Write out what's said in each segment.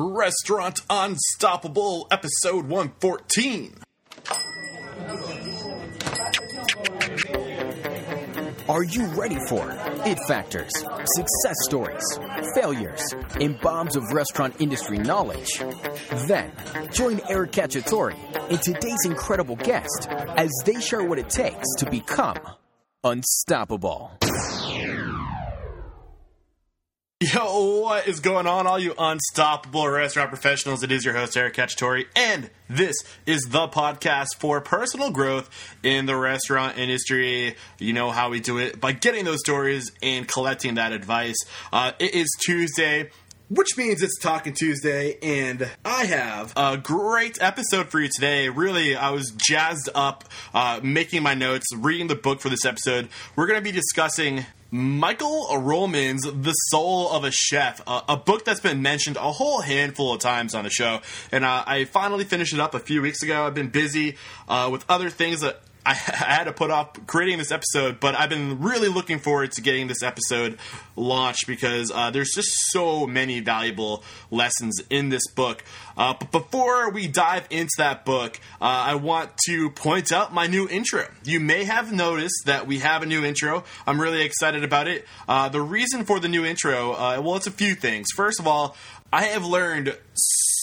Restaurant Unstoppable, episode 114. Are you ready for it factors, success stories, failures, and bombs of restaurant industry knowledge? Then join Eric Cacciatore and today's incredible guest as they share what it takes to become unstoppable. Yo, what is going on, all you unstoppable restaurant professionals? It is your host, Eric Cacciatore, and this is the podcast for personal growth in the restaurant industry. You know how we do it by getting those stories and collecting that advice. Uh, it is Tuesday. Which means it's Talking Tuesday, and I have a great episode for you today. Really, I was jazzed up uh, making my notes, reading the book for this episode. We're going to be discussing Michael Ruhlman's The Soul of a Chef, a, a, book that's been mentioned a whole handful of times on the show. And uh, I finally finished it up a few weeks ago. I've been busy uh, with other things that I, had to put off creating this episode, but I've been really looking forward to getting this episode launched because uh, there's just so many valuable lessons in this book. Uh, but before we dive into that book, uh, I want to point out my new intro. You may have noticed that we have a new intro. I'm really excited about it. Uh, the reason for the new intro, uh, well, it's a few things. First of all, I have learned so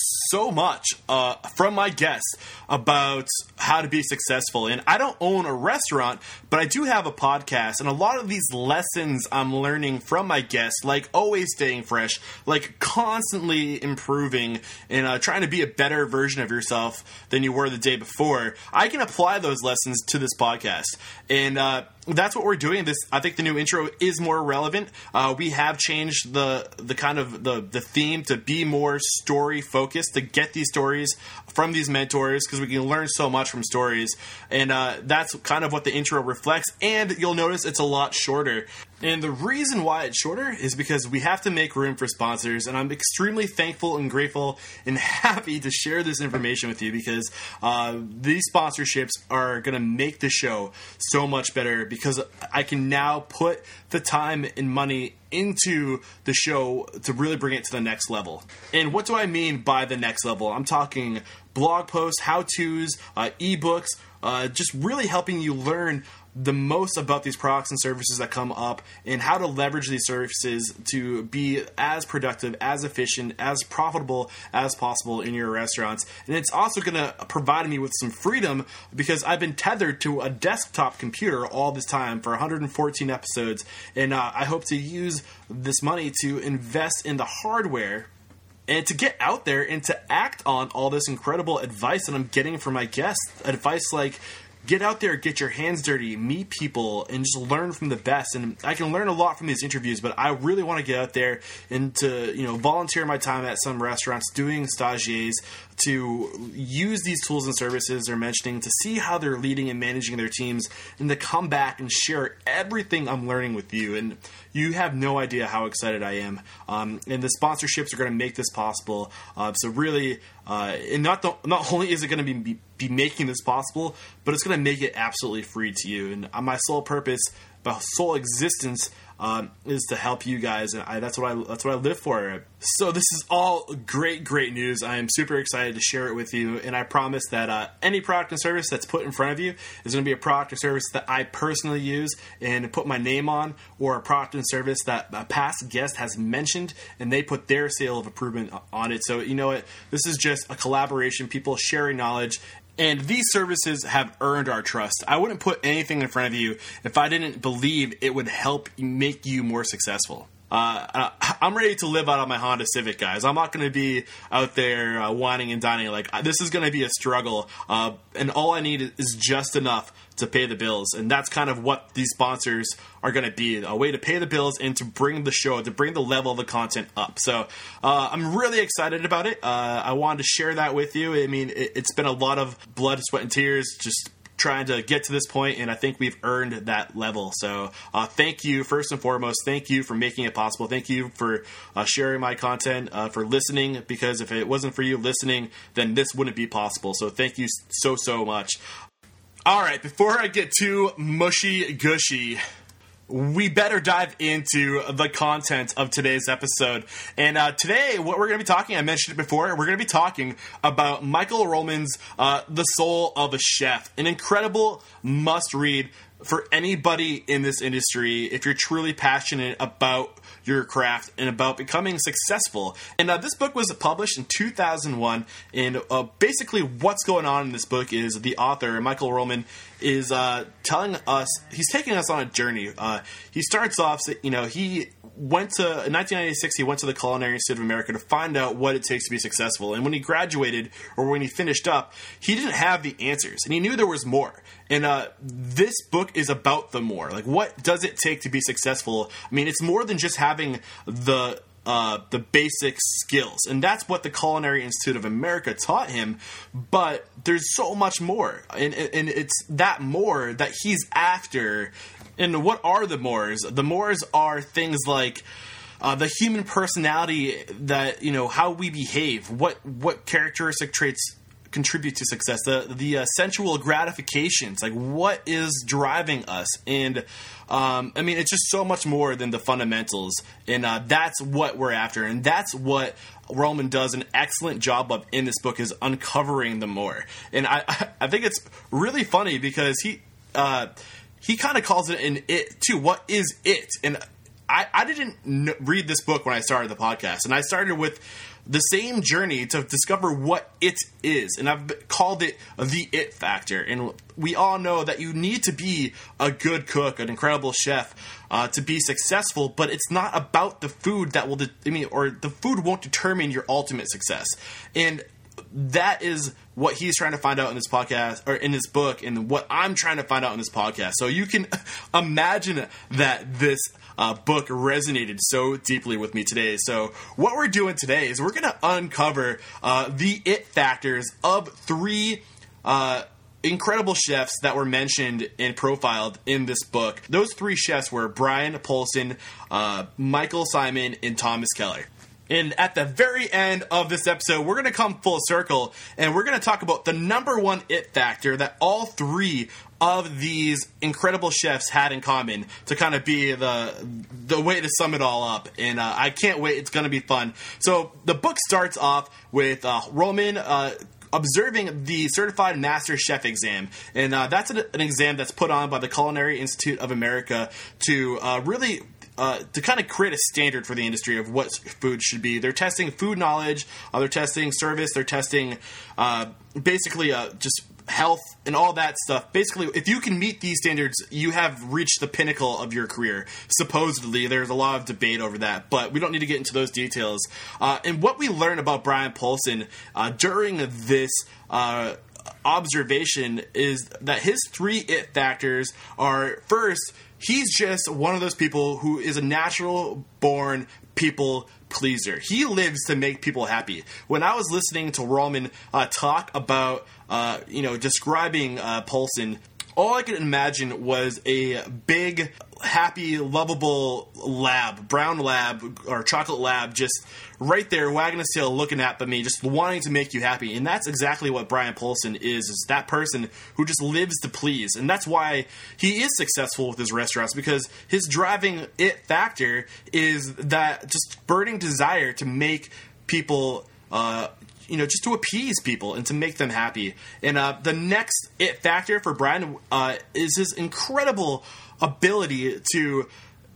much uh, from my guests about how to be successful. And I don't own a restaurant, but I do have a podcast. And a lot of these lessons I'm learning from my guests, like always staying fresh, like constantly improving and uh, trying to be a better version of yourself than you were the day before, I can apply those lessons to this podcast. And uh, that's what we're doing. This, I think, the new intro is more relevant. Uh, we have changed the the kind of the the theme to be more story focused to get these stories from these mentors because we can learn so much from stories, and uh, that's kind of what the intro reflects. And you'll notice it's a lot shorter. And the reason why it's shorter is because we have to make room for sponsors, and I'm extremely thankful and grateful and happy to share this information with you because uh, these sponsorships are going to make the show so much better because I can now put the time and money into the show to really bring it to the next level. And what do I mean by the next level? I'm talking blog posts, how to's, uh, ebooks, uh, just really helping you learn the most about these products and services that come up and how to leverage these services to be as productive, as efficient, as profitable as possible in your restaurants. And it's also going to provide me with some freedom because I've been tethered to a desktop computer all this time for 114 episodes. And uh, I hope to use this money to invest in the hardware and to get out there and to act on all this incredible advice that I'm getting from my guests. Advice like get out there, get your hands dirty, meet people, and just learn from the best. And I can learn a lot from these interviews, but I really want to get out there and to you know volunteer my time at some restaurants doing stagiaires to use these tools and services they're mentioning to see how they're leading and managing their teams, and to come back and share everything I'm learning with you. And you have no idea how excited I am. Um, and the sponsorships are going to make this possible. Uh, so really, uh, and not the, not only is it going to be, be making this possible, but it's going to make it absolutely free to you. And uh, my sole purpose, my sole existence um, is to help you guys, and I, that's what I that's what I live for. So this is all great, great news. I am super excited to share it with you, and I promise that uh, any product and service that's put in front of you is going to be a product or service that I personally use and put my name on, or a product and service that a past guest has mentioned and they put their seal of approval on it. So you know what, this is just a collaboration, people sharing knowledge and these services have earned our trust. I wouldn't put anything in front of you if I didn't believe it would help make you more successful. Uh, uh I'm ready to live out of my Honda Civic, guys. I'm not going to be out there uh, whining and dining. Like this is going to be a struggle, uh, and all I need is just enough to pay the bills. And that's kind of what these sponsors are going to be a way to pay the bills and to bring the show, to bring the level of the content up. So uh, I'm really excited about it. Uh, I wanted to share that with you. I mean, it, it's been a lot of blood, sweat, and tears just trying to get to this point, and I think we've earned that level. So, uh, thank you first and foremost. Thank you for making it possible. Thank you for uh, sharing my content, uh, for listening. Because if it wasn't for you listening, then this wouldn't be possible. So, thank you so so much. All right, before I get too mushy gushy, we better dive into the content of today's episode. And uh, today, what we're going to be talking, I mentioned it before, we're going to be talking about Michael Ruhlman's uh, The Soul of a Chef, an incredible must read for anybody in this industry if you're truly passionate about your craft and about becoming successful. And uh, this book was published in 2001. And uh, basically, what's going on in this book is the author, Michael Ruhlman, is uh, telling us, he's taking us on a journey. Uh, he starts off, you know, he went to, in 1996, he went to the Culinary Institute of America to find out what it takes to be successful. And when he graduated, or when he finished up, he didn't have the answers. And he knew there was more. And uh, this book is about the more. Like, what does it take to be successful? I mean, it's more than just having the uh, the basic skills, and that's what the Culinary Institute of America taught him. But there's so much more, and, and it's that more that he's after. And what are the mores? The mores are things like. Uh, the human personality that you know how we behave what what characteristic traits contribute to success. The the uh, sensual gratifications like what is driving us? And um, i mean it's just so much more than the fundamentals. And uh, that's what we're after. And that's what Ruhlman does an excellent job of in this book is uncovering the more. And i i think it's really funny because he uh, he kind of calls it an it too. What is it? And I, I didn't read this book when I started the podcast, and I started with the same journey to discover what it is. And I've called it the it factor. And we all know that you need to be a good cook, an incredible chef, uh, to be successful, but it's not about the food that will, de- I mean, or the food won't determine your ultimate success. And that is what he's trying to find out in this podcast or in this book and what I'm trying to find out in this podcast. So you can imagine that this uh, book resonated so deeply with me today. So, what we're doing today is we're going to uncover uh, the it factors of three. Uh, incredible chefs that were mentioned and profiled in this book. Those three chefs were Brian Polcyn, uh, Michael Symon, and Thomas Keller. And at the very end of this episode, we're going to come full circle and we're going to talk about the number one it factor that all three of these incredible chefs had in common to kind of be the the way to sum it all up. And uh, I can't wait; it's going to be fun. So the book starts off with uh, Ruhlman. Uh, observing the certified master chef exam and uh, that's an, an, exam that's put on by the culinary institute of america to uh, really uh, to kind of create a standard for the industry of what food should be. They're testing food knowledge, uh, they're testing service, they're testing uh, basically uh, just health and all that stuff. Basically, if you can meet these standards, you have reached the pinnacle of your career. Supposedly, there's a lot of debate over that, but we don't need to get into those details. Uh, and what we learn about Brian Polcyn uh, during this observation is that his three it factors are first, he's just one of those people who is a natural born people pleaser. He lives to make people happy. When I was listening to Ruhlman uh, talk about, uh, you know, describing uh, Polcyn, all I could imagine was a big, happy, lovable lab, brown lab or chocolate lab, just right there, wagging his tail, looking at me, just wanting to make you happy. And that's exactly what Brian Polcyn is: is that person who just lives to please, and that's why he is successful with his restaurants because his driving it factor is that just burning desire to make people. Uh, you know, just to appease people and to make them happy. And uh, the next it factor for Brian uh, is his incredible ability to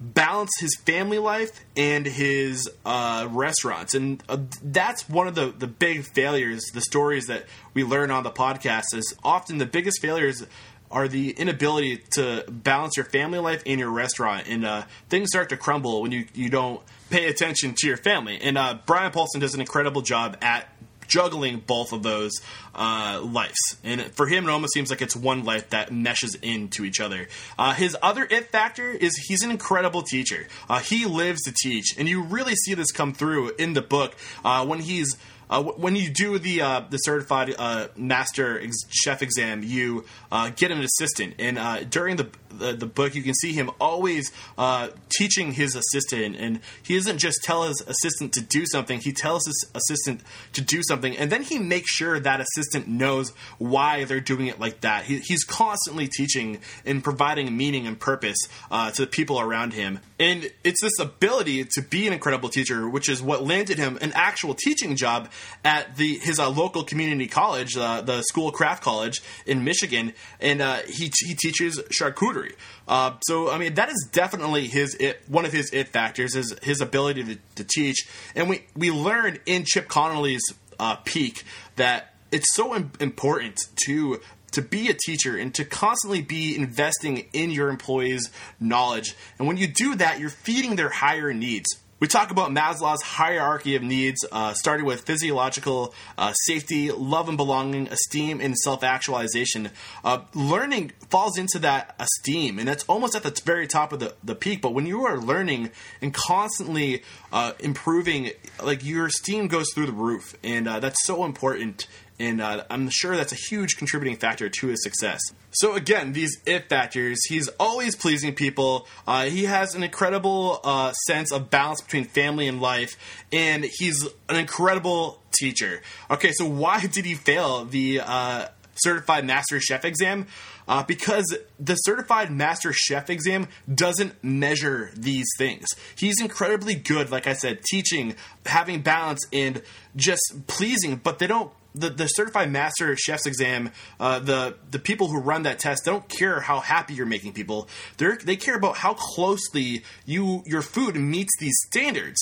balance his family life and his uh, restaurants. And uh, that's one of the, the big failures, the stories that we learn on the podcast is often the biggest failures are the inability to balance your family life and your restaurant. And uh, things start to crumble when you, you don't pay attention to your family. And uh, Brian Polcyn does an incredible job at juggling both of those uh, lives. And for him, it almost seems like it's one life that meshes into each other. Uh, his other it factor is he's an incredible teacher. Uh, he lives to teach, and you really see this come through in the book uh, when he's uh, when you do the uh, the certified uh, master ex- chef exam, you uh, get an assistant, and uh, during the, the, the book, you can see him always uh, teaching his assistant, and he doesn't just tell his assistant to do something; he tells his assistant to do something, and then he makes sure that assistant knows why they're doing it like that. He, he's constantly teaching and providing meaning and purpose to the people around him, and it's this ability to be an incredible teacher, which is what landed him an actual teaching job at the his uh, local community college, uh, the Schoolcraft College in Michigan, and uh, he he teaches charcuterie. Uh, so I mean that is definitely his it, one of his it factors is his ability to, to teach, and we we learned in Chip Conley's uh, peak that it's so Im- important to to be a teacher and to constantly be investing in your employees' knowledge. And when you do that, you're feeding their higher needs. We talk about Maslow's hierarchy of needs, uh, starting with physiological uh, safety, love and belonging, esteem, and self actualization. Uh, learning falls into that esteem, and that's almost at the very top of the, the peak. But when you are learning and constantly uh, improving, like your esteem goes through the roof, and uh, that's so important and uh, I'm sure that's a huge contributing factor to his success. So again, these if factors, he's always pleasing people. Uh, he has an incredible uh, sense of balance between family and life, and he's an incredible teacher. Okay, so why did he fail the uh, certified master chef exam? Uh, because the certified master chef exam doesn't measure these things. He's incredibly good, like I said, teaching, having balance, and just pleasing, but they don't the, the certified master chef's exam, uh, the the people who run that test don't care how happy you're making people. They they care about how closely you your food meets these standards.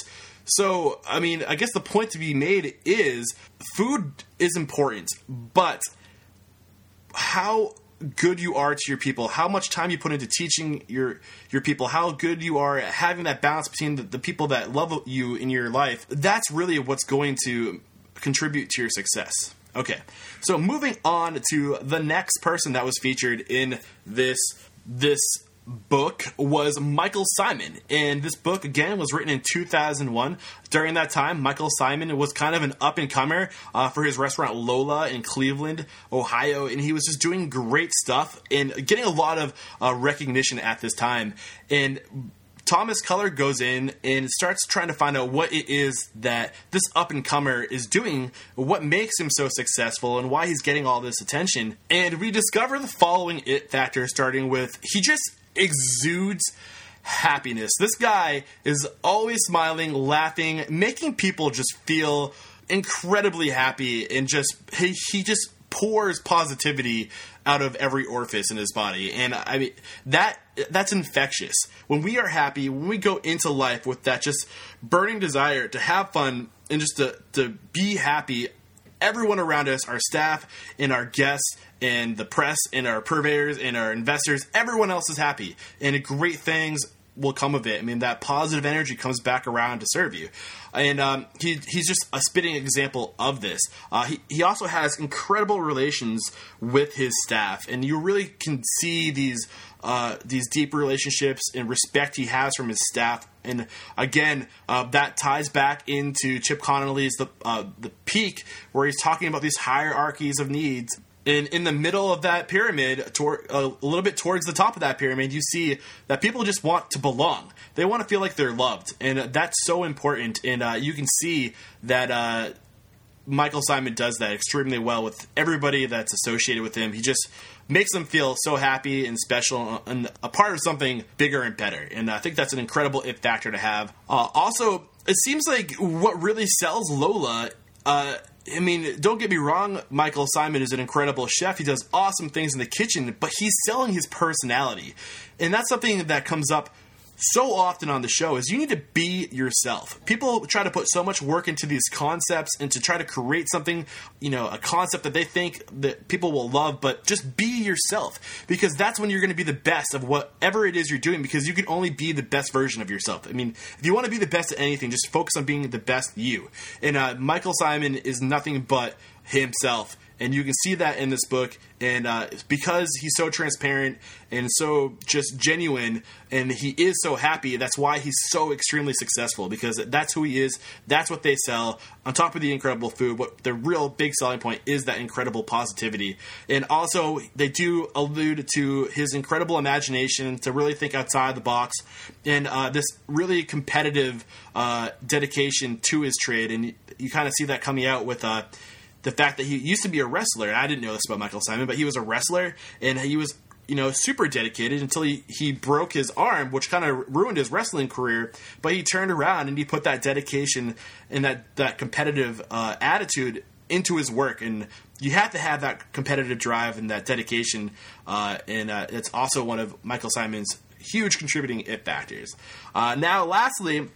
So, I mean, I guess the point to be made is food is important, but how good you are to your people, how much time you put into teaching your your people, how good you are at having that balance between the, the people that love you in your life. That's really what's going to contribute to your success. Okay, so moving on to the next person that was featured in this this book was Michael Symon. And this book, again, was written in 2001. During that time, Michael Symon was kind of an up and comer uh, for his restaurant Lola in Cleveland, Ohio. And he was just doing great stuff and getting a lot of uh, recognition at this time. And Thomas Keller goes in and starts trying to find out what it is that this up and comer is doing, what makes him so successful, and why he's getting all this attention. And we discover the following it factor, starting with he just exudes happiness. This guy is always smiling, laughing, making people just feel incredibly happy and just he, he just pours positivity out of every orifice in his body. And i mean that that's infectious. When we are happy when we go into life with that just burning desire to have fun and just to, to be happy everyone around us our staff and our guests and the press and our purveyors and our investors everyone else is happy. And great things will come of it. I mean, that positive energy comes back around to serve you. And um, he, he's just a spitting example of this. Uh, he, he also has incredible relations with his staff, and you really can see these uh, these deep relationships and respect he has from his staff. And again, uh, that ties back into Chip Conley's the uh, the peak, where he's talking about these hierarchies of needs in in the middle of that pyramid, toward, a little bit towards the top of that pyramid, you see that people just want to belong. They want to feel like they're loved, and that's so important. And uh, you can see that uh, Michael Symon does that extremely well with everybody that's associated with him. He just makes them feel so happy and special and a part of something bigger and better. And I think that's an incredible it factor to have. Uh, also, it seems like what really sells Lola. Uh, I mean, don't get me wrong, Michael Symon is an incredible chef. He does awesome things in the kitchen, but he's selling his personality. And that's something that comes up so often on the show is you need to be yourself. People try to put so much work into these concepts and to try to create something, you know, a concept that they think that people will love, but just be yourself because that's when you're going to be the best of whatever it is you're doing because you can only be the best version of yourself. I mean, if you want to be the best at anything, just focus on being the best you. And uh, Michael Symon is nothing but himself and you can see that in this book. And uh, because he's so transparent and so just genuine, and he is so happy, that's why he's so extremely successful because that's who he is. That's what they sell. On top of the incredible food, what the real big selling point is that incredible positivity. And also, they do allude to his incredible imagination to really think outside the box and uh, this really competitive uh, dedication to his trade. And you, you kind of see that coming out with. The fact that he used to be a wrestler. and I didn't know this about Michael Symon, but he was a wrestler and he was you know super dedicated until he, he broke his arm, which kind of ruined his wrestling career. But he turned around and he put that dedication and that that competitive uh, attitude into his work and you have to have that competitive drive and that dedication uh, and uh, it's also one of michael Symon's huge contributing it factors uh, now lastly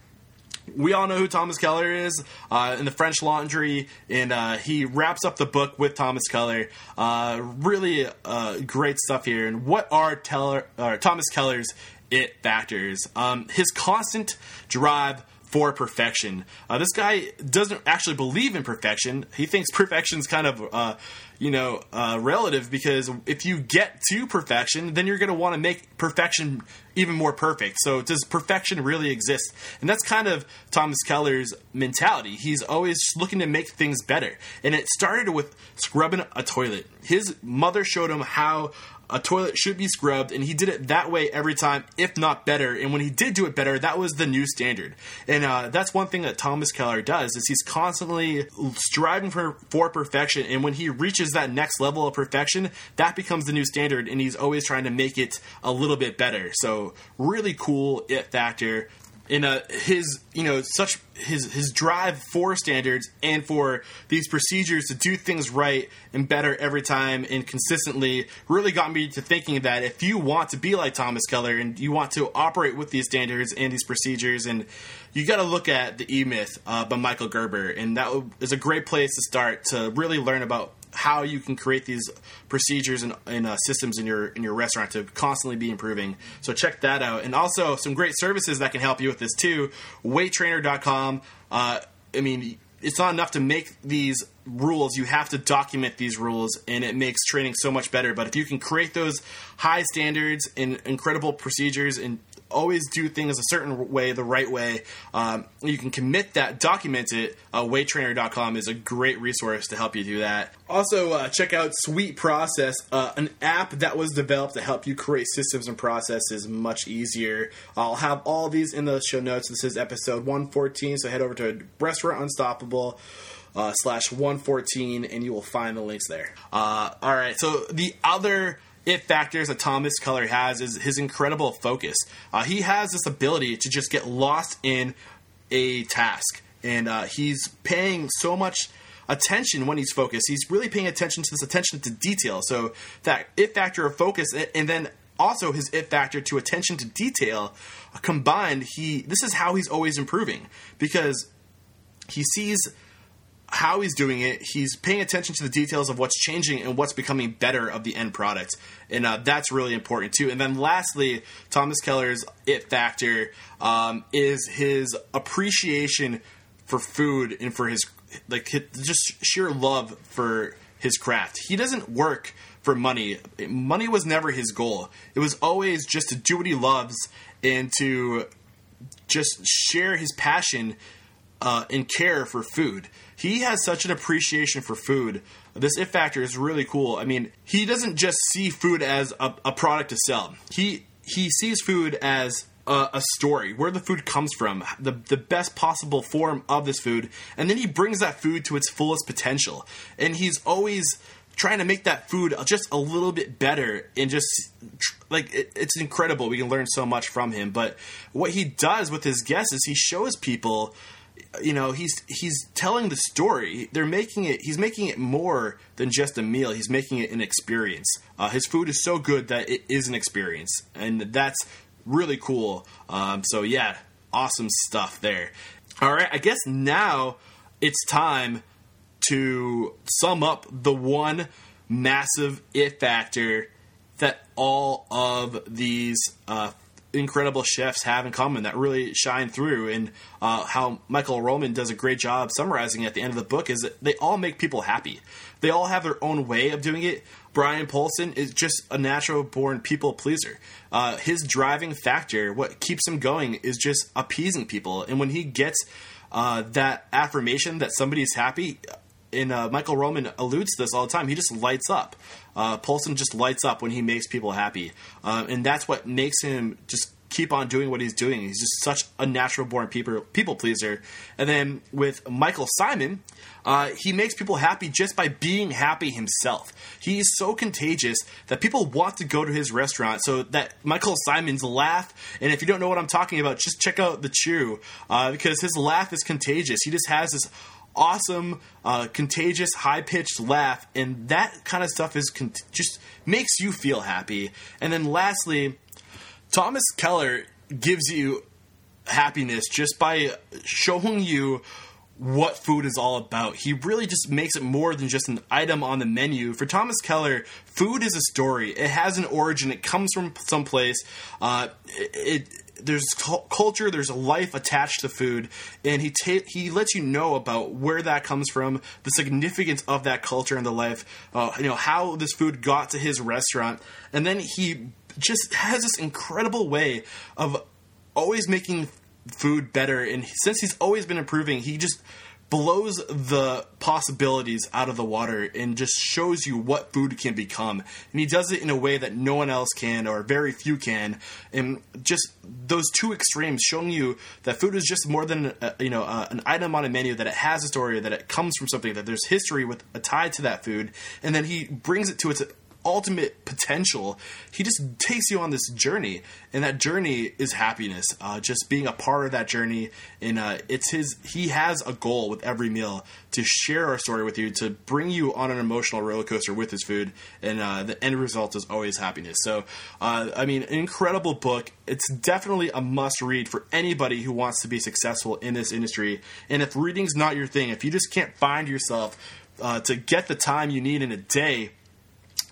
we all know who Thomas Keller is uh, in the French Laundry, and uh, he wraps up the book with Thomas Keller. Uh, really uh, great stuff here. And what are Teller, Thomas Keller's it factors? Um, his constant drive for perfection. Uh, this guy doesn't actually believe in perfection. He thinks perfection's kind of, uh, you know, uh, relative because if you get to perfection, then you're going to want to make perfection even more perfect. So does perfection really exist? And that's kind of Thomas Keller's mentality. He's always looking to make things better. And it started with scrubbing a toilet. His mother showed him how a toilet should be scrubbed, and he did it that way every time, if not better. And when he did do it better, that was the new standard. And uh, that's one thing that Thomas Keller does is he's constantly striving for for perfection. And when he reaches that next level of perfection, that becomes the new standard, and he's always trying to make it a little bit better. So really cool it factor in uh, his you know such his his drive for standards and for these procedures to do things right and better every time and consistently really got me to thinking that if you want to be like Thomas Keller and you want to operate with these standards and these procedures and you got to look at the E Myth uh, by Michael Gerber. And that is a great place to start to really learn about how you can create these procedures and, and uh, systems in your in your restaurant to constantly be improving. So check that out, and also some great services that can help you with this too. Weighttrainer.com. Uh, I mean, it's not enough to make these rules. You have to document these rules, and it makes training so much better. But if you can create those high standards and incredible procedures and always do things a certain way, the right way. Um, you can commit that, document it. Uh, weighttrainer.com is a great resource to help you do that. Also, uh, check out Sweet Process, uh, an app that was developed to help you create systems and processes much easier. I'll have all these in the show notes. This is episode 114, so head over to Restaurant Unstoppable. Uh, slash 114 and you will find the links there. Uh, all right, so the other it factors that Thomas Keller has is his incredible focus. Uh, he has this ability to just get lost in a task, and uh, he's paying so much attention when he's focused. He's really paying attention to this attention to detail. So that it factor of focus, and then also his it factor to attention to detail uh, combined. He this is how he's always improving because he sees how he's doing it. He's paying attention to the details of what's changing and what's becoming better of the end product, and uh, that's really important too. And then lastly, Thomas Keller's it factor um, is his appreciation for food and for his like his, just sheer love for his craft. He doesn't work for money. Money was never his goal. It was always just to do what he loves and to just share his passion uh, and care for food he has such an appreciation for food. This if factor is really cool. I mean, he doesn't just see food as a, a product to sell. He he sees food as a, a, story, where the food comes from, the the best possible form of this food, and then he brings that food to its fullest potential. And he's always trying to make that food just a little bit better and just like it, it's incredible we can learn so much from him but what he does with his guests is he shows people you know he's he's telling the story. They're making it he's making it more than just a meal. He's making it an experience. Uh, his food is so good that it is an experience and that's really cool. Um, so yeah awesome stuff there. All right i guess now it's time to sum up the one massive it factor that all of these uh, incredible chefs have in common that really shine through, and uh, how Michael Ruhlman does a great job summarizing at the end of the book is that they all make people happy. They all have their own way of doing it. Brian Polcyn is just a natural born people pleaser. Uh, his driving factor, what keeps him going, is just appeasing people. And when he gets uh, that affirmation that somebody's happy, and uh, Michael Ruhlman alludes to this all the time. He just lights up. Uh, Polcyn just lights up when he makes people happy, uh, and that's what makes him just keep on doing what he's doing. He's just such a natural born people people pleaser. And then with Michael Symon, uh, he makes people happy just by being happy himself. He is so contagious that people want to go to his restaurant. So that Michael Symon's laugh, and if you don't know what I'm talking about, just check out the Chew uh, because his laugh is contagious. He just has this awesome, uh, contagious, high pitched laugh, and that kind of stuff is just makes you feel happy. And then lastly, Thomas Keller gives you happiness just by showing you what food is all about. He really just makes it more than just an item on the menu. For Thomas Keller, food is a story. It has an origin. It comes from someplace. Uh, it, there's culture, there's a life attached to food, and he ta- he lets you know about where that comes from, the significance of that culture and the life, uh, you know how this food got to his restaurant, and then he just has this incredible way of always making food better. And since he's always been improving, he just blows the possibilities out of the water and just shows you what food can become. And he does it in a way that no one else can or very few can. And just those two extremes showing you that food is just more than a, you know uh, an item on a menu that it has a story that it comes from something that there's history with a tie to that food and then he brings it to its ultimate potential. He just takes you on this journey, and that journey is happiness. Uh, just being a part of that journey, and uh, it's his. He has a goal with every meal to share our story with you, to bring you on an emotional roller coaster with his food, and uh, the end result is always happiness. So, uh, I mean, an incredible book. It's definitely a must read for anybody who wants to be successful in this industry. And if reading's not your thing, if you just can't find yourself uh, to get the time you need in a day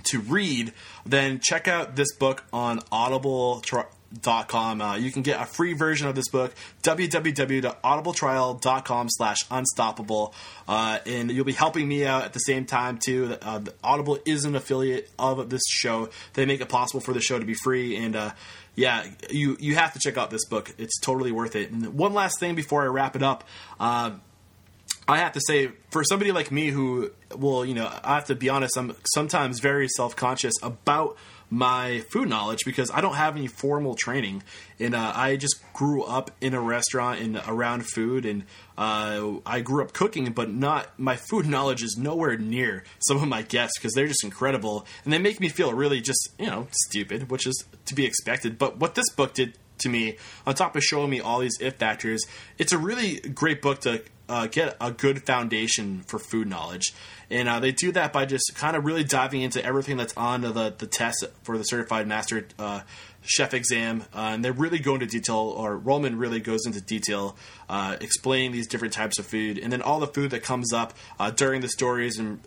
to read, then check out this book on audible.com. Uh, you can get a free version of this book, www.audibletrial.com slash unstoppable. Uh, and you'll be helping me out at the same time, too. Uh, Audible is an affiliate of this show. They make it possible for the show to be free. And, uh, yeah, you, you have to check out this book. It's totally worth it. And one last thing before I wrap it up. Uh, I have to say, for somebody like me who, well, you know, I have to be honest, I'm sometimes very self conscious about my food knowledge because I don't have any formal training, and uh, I just grew up in a restaurant and around food, and uh, I grew up cooking, but not my food knowledge is nowhere near some of my guests because they're just incredible, and they make me feel really just you know stupid, which is to be expected. But what this book did to me, on top of showing me all these if factors, it's a really great book to uh, get a good foundation for food knowledge. And uh, they do that by just kind of really diving into everything that's on the, the test for the certified master uh, chef exam. Uh, and they really go into detail, or Ruhlman really goes into detail, uh, explaining these different types of food. And then all the food that comes up uh, during the stories and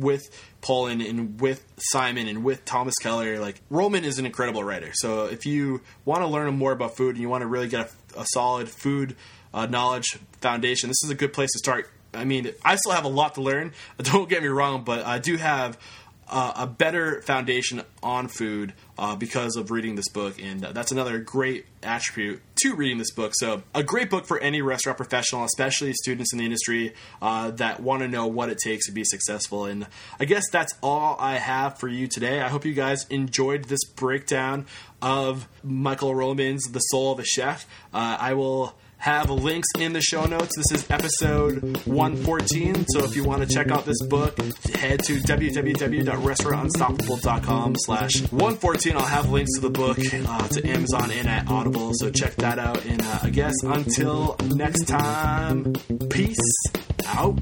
with Polcyn and with Symon and with Thomas Keller. Like, Ruhlman is an incredible writer. So if you want to learn more about food and you want to really get a, a solid food uh, knowledge foundation, this is a good place to start. I mean, I still have a lot to learn. Don't get me wrong, but I do have uh, a better foundation on food uh, because of reading this book, and that's another great attribute to reading this book. So, a great book for any restaurant professional, especially students in the industry uh, that want to know what it takes to be successful. And I guess that's all I have for you today. I hope you guys enjoyed this breakdown of Michael Ruhlman's The Soul of a Chef. Uh, I will have links in the show notes. This is episode 114. So if you want to check out this book, head to www.restaurantunstoppable.com slash 114. I'll have links to the book uh, to Amazon and at Audible. So check that out. And uh, I guess until next time, peace out.